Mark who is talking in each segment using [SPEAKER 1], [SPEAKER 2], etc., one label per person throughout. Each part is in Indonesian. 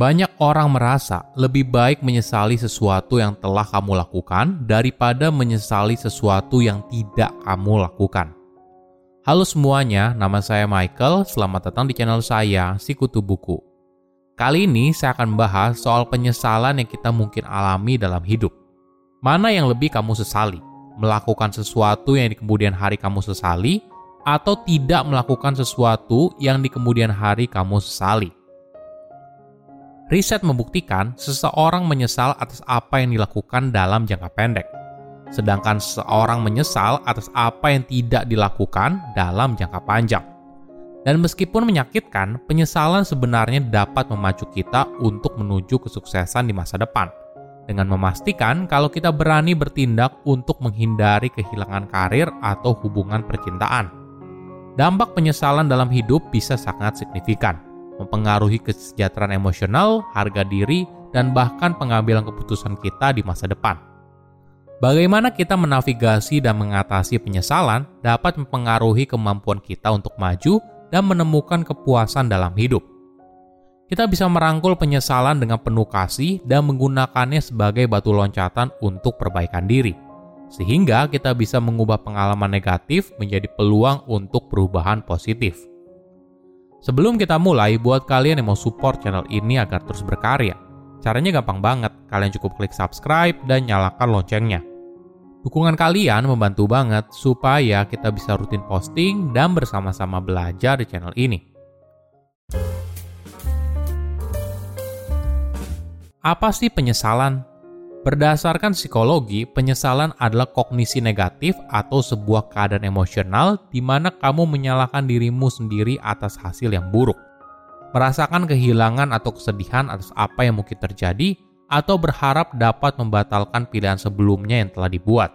[SPEAKER 1] Banyak orang merasa lebih baik menyesali sesuatu yang telah kamu lakukan daripada menyesali sesuatu yang tidak kamu lakukan. Halo semuanya, nama saya Michael. Selamat datang di channel saya, Sikutu Buku. Kali ini saya akan bahas soal penyesalan yang kita mungkin alami dalam hidup. Mana yang lebih kamu sesali? Melakukan sesuatu yang di kemudian hari kamu sesali, atau tidak melakukan sesuatu yang di kemudian hari kamu sesali? Riset membuktikan seseorang menyesal atas apa yang dilakukan dalam jangka pendek, sedangkan seseorang menyesal atas apa yang tidak dilakukan dalam jangka panjang. Dan meskipun menyakitkan, penyesalan sebenarnya dapat memacu kita untuk menuju kesuksesan di masa depan, dengan memastikan kalau kita berani bertindak untuk menghindari kehilangan karir atau hubungan percintaan. Dampak penyesalan dalam hidup bisa sangat signifikan mempengaruhi kesejahteraan emosional, harga diri, dan bahkan pengambilan keputusan kita di masa depan. Bagaimana kita menavigasi dan mengatasi penyesalan dapat mempengaruhi kemampuan kita untuk maju dan menemukan kepuasan dalam hidup. Kita bisa merangkul penyesalan dengan penuh kasih dan menggunakannya sebagai batu loncatan untuk perbaikan diri, sehingga kita bisa mengubah pengalaman negatif menjadi peluang untuk perubahan positif. Sebelum kita mulai, buat kalian yang mau support channel ini agar terus berkarya, caranya gampang banget. Kalian cukup klik subscribe dan nyalakan loncengnya. Dukungan kalian membantu banget supaya kita bisa rutin posting dan bersama-sama belajar di channel ini. Apa sih penyesalan? Berdasarkan psikologi, penyesalan adalah kognisi negatif atau sebuah keadaan emosional di mana kamu menyalahkan dirimu sendiri atas hasil yang buruk. Merasakan kehilangan atau kesedihan atas apa yang mungkin terjadi, atau berharap dapat membatalkan pilihan sebelumnya yang telah dibuat.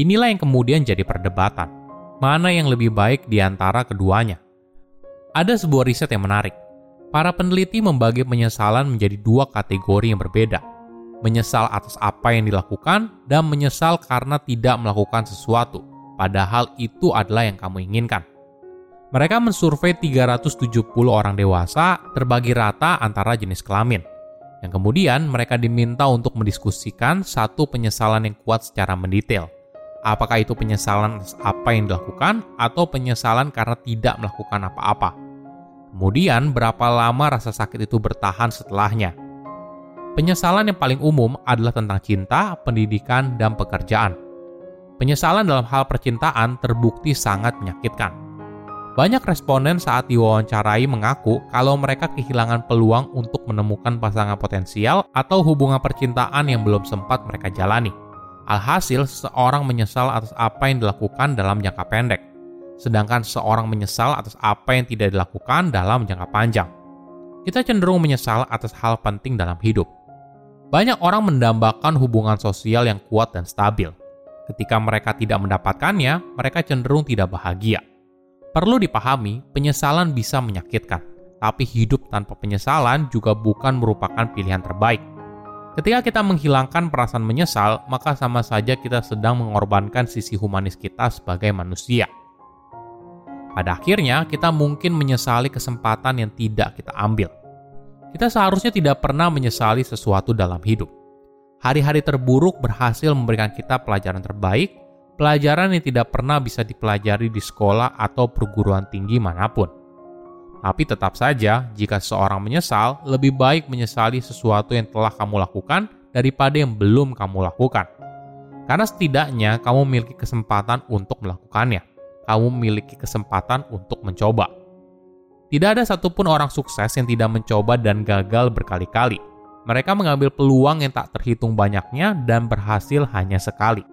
[SPEAKER 1] Inilah yang kemudian jadi perdebatan. Mana yang lebih baik di antara keduanya? Ada sebuah riset yang menarik. Para peneliti membagi penyesalan menjadi dua kategori yang berbeda – menyesal atas apa yang dilakukan, dan menyesal karena tidak melakukan sesuatu, padahal itu adalah yang kamu inginkan. Mereka mensurvei 370 orang dewasa terbagi rata antara jenis kelamin. Yang kemudian mereka diminta untuk mendiskusikan satu penyesalan yang kuat secara mendetail. Apakah itu penyesalan apa yang dilakukan atau penyesalan karena tidak melakukan apa-apa. Kemudian berapa lama rasa sakit itu bertahan setelahnya Penyesalan yang paling umum adalah tentang cinta, pendidikan, dan pekerjaan. Penyesalan dalam hal percintaan terbukti sangat menyakitkan. Banyak responden saat diwawancarai mengaku kalau mereka kehilangan peluang untuk menemukan pasangan potensial atau hubungan percintaan yang belum sempat mereka jalani. Alhasil, seseorang menyesal atas apa yang dilakukan dalam jangka pendek, sedangkan seseorang menyesal atas apa yang tidak dilakukan dalam jangka panjang. Kita cenderung menyesal atas hal penting dalam hidup, banyak orang mendambakan hubungan sosial yang kuat dan stabil. Ketika mereka tidak mendapatkannya, mereka cenderung tidak bahagia. Perlu dipahami, penyesalan bisa menyakitkan, tapi hidup tanpa penyesalan juga bukan merupakan pilihan terbaik. Ketika kita menghilangkan perasaan menyesal, maka sama saja kita sedang mengorbankan sisi humanis kita sebagai manusia. Pada akhirnya, kita mungkin menyesali kesempatan yang tidak kita ambil kita seharusnya tidak pernah menyesali sesuatu dalam hidup. Hari-hari terburuk berhasil memberikan kita pelajaran terbaik, pelajaran yang tidak pernah bisa dipelajari di sekolah atau perguruan tinggi mana pun. Tapi tetap saja, jika seseorang menyesal, lebih baik menyesali sesuatu yang telah kamu lakukan daripada yang belum kamu lakukan. Karena setidaknya kamu memiliki kesempatan untuk melakukannya. Kamu memiliki kesempatan untuk mencoba. Tidak ada satupun orang sukses yang tidak mencoba dan gagal berkali-kali. Mereka mengambil peluang yang tak terhitung banyaknya dan berhasil hanya sekali.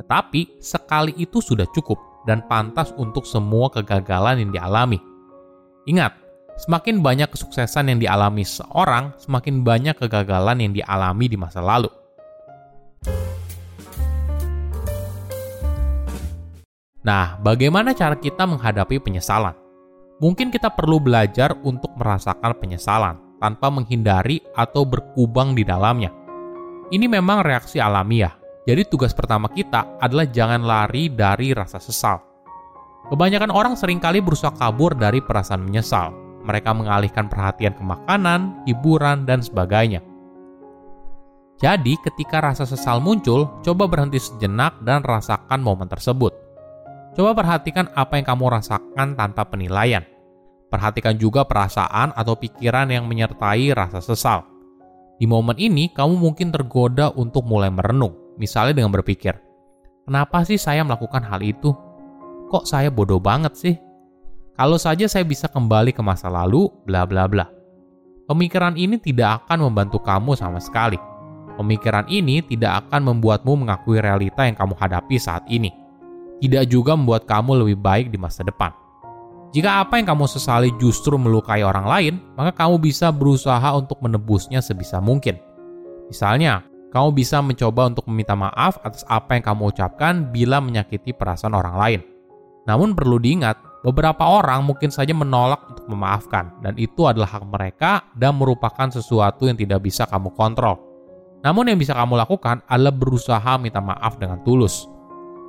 [SPEAKER 1] Tetapi, sekali itu sudah cukup dan pantas untuk semua kegagalan yang dialami. Ingat, semakin banyak kesuksesan yang dialami seorang, semakin banyak kegagalan yang dialami di masa lalu. Nah, bagaimana cara kita menghadapi penyesalan? Mungkin kita perlu belajar untuk merasakan penyesalan tanpa menghindari atau berkubang di dalamnya. Ini memang reaksi alamiah. Jadi tugas pertama kita adalah jangan lari dari rasa sesal. Kebanyakan orang sering kali berusaha kabur dari perasaan menyesal. mereka mengalihkan perhatian ke makanan, hiburan, dan sebagainya. Jadi, ketika rasa sesal muncul, coba berhenti sejenak dan rasakan momen tersebut. Coba perhatikan apa yang kamu rasakan tanpa penilaian. Perhatikan juga perasaan atau pikiran yang menyertai rasa sesal. Di momen ini, kamu mungkin tergoda untuk mulai merenung, misalnya dengan berpikir, "Kenapa sih saya melakukan hal itu? Kok saya bodoh banget sih? Kalau saja saya bisa kembali ke masa lalu, bla bla bla." Pemikiran ini tidak akan membantu kamu sama sekali Pemikiran ini tidak akan membuatmu mengakui realita yang kamu hadapi saat ini. Tidak juga membuat kamu lebih baik di masa depan. Jika apa yang kamu sesali justru melukai orang lain, maka kamu bisa berusaha untuk menebusnya sebisa mungkin. Misalnya, kamu bisa mencoba untuk meminta maaf atas apa yang kamu ucapkan bila menyakiti perasaan orang lain. Namun perlu diingat, beberapa orang mungkin saja menolak untuk memaafkan, dan itu adalah hak mereka dan merupakan sesuatu yang tidak bisa kamu kontrol. Namun yang bisa kamu lakukan adalah berusaha minta maaf dengan tulus.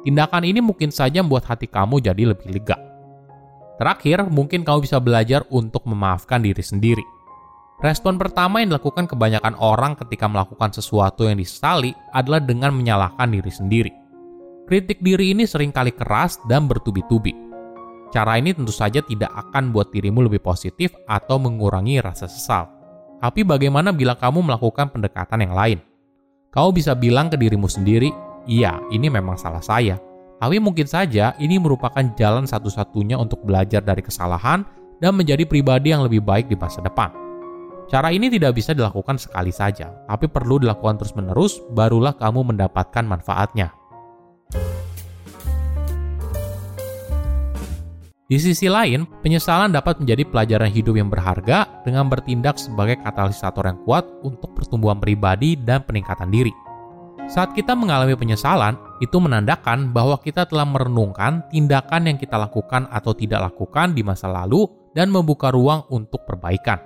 [SPEAKER 1] Tindakan ini mungkin saja membuat hati kamu jadi lebih lega. Terakhir, mungkin kamu bisa belajar untuk memaafkan diri sendiri. Respon pertama yang dilakukan kebanyakan orang ketika melakukan sesuatu yang disesali adalah dengan menyalahkan diri sendiri. Kritik diri ini sering kali keras dan bertubi-tubi. Cara ini tentu saja tidak akan buat dirimu lebih positif atau mengurangi rasa sesal. Tapi bagaimana bila kamu melakukan pendekatan yang lain? Kau bisa bilang ke dirimu sendiri, iya ini memang salah saya. Tapi mungkin saja ini merupakan jalan satu-satunya untuk belajar dari kesalahan dan menjadi pribadi yang lebih baik di masa depan. Cara ini tidak bisa dilakukan sekali saja, tapi perlu dilakukan terus-menerus, barulah kamu mendapatkan manfaatnya. Di sisi lain, penyesalan dapat menjadi pelajaran hidup yang berharga dengan bertindak sebagai katalisator yang kuat untuk pertumbuhan pribadi dan peningkatan diri. Saat kita mengalami penyesalan, itu menandakan bahwa kita telah merenungkan tindakan yang kita lakukan atau tidak lakukan di masa lalu dan membuka ruang untuk perbaikan.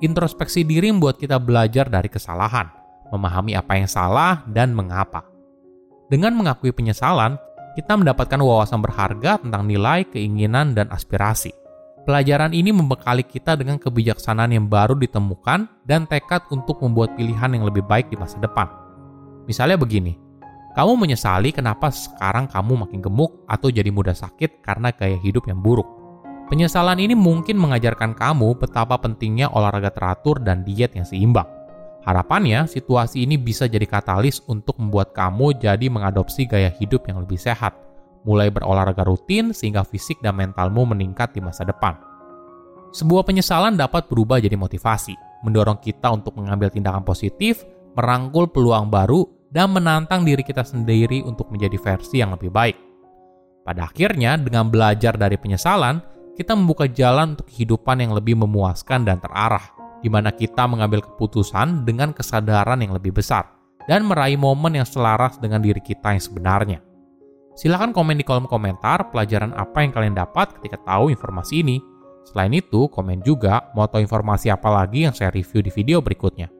[SPEAKER 1] Introspeksi diri membuat kita belajar dari kesalahan, memahami apa yang salah dan mengapa. Dengan mengakui penyesalan, kita mendapatkan wawasan berharga tentang nilai, keinginan, dan aspirasi. Pelajaran ini membekali kita dengan kebijaksanaan yang baru ditemukan dan tekad untuk membuat pilihan yang lebih baik di masa depan. Misalnya begini, kamu menyesali kenapa sekarang kamu makin gemuk atau jadi mudah sakit karena gaya hidup yang buruk. Penyesalan ini mungkin mengajarkan kamu betapa pentingnya olahraga teratur dan diet yang seimbang. Harapannya, situasi ini bisa jadi katalis untuk membuat kamu jadi mengadopsi gaya hidup yang lebih sehat, mulai berolahraga rutin sehingga fisik dan mentalmu meningkat di masa depan. Sebuah penyesalan dapat berubah jadi motivasi, mendorong kita untuk mengambil tindakan positif, merangkul peluang baru, dan menantang diri kita sendiri untuk menjadi versi yang lebih baik. Pada akhirnya, dengan belajar dari penyesalan, kita membuka jalan untuk kehidupan yang lebih memuaskan dan terarah di mana kita mengambil keputusan dengan kesadaran yang lebih besar dan meraih momen yang selaras dengan diri kita yang sebenarnya. Silahkan komen di kolom komentar pelajaran apa yang kalian dapat ketika tahu informasi ini. Selain itu, komen juga mau tahu informasi apa lagi yang saya review di video berikutnya.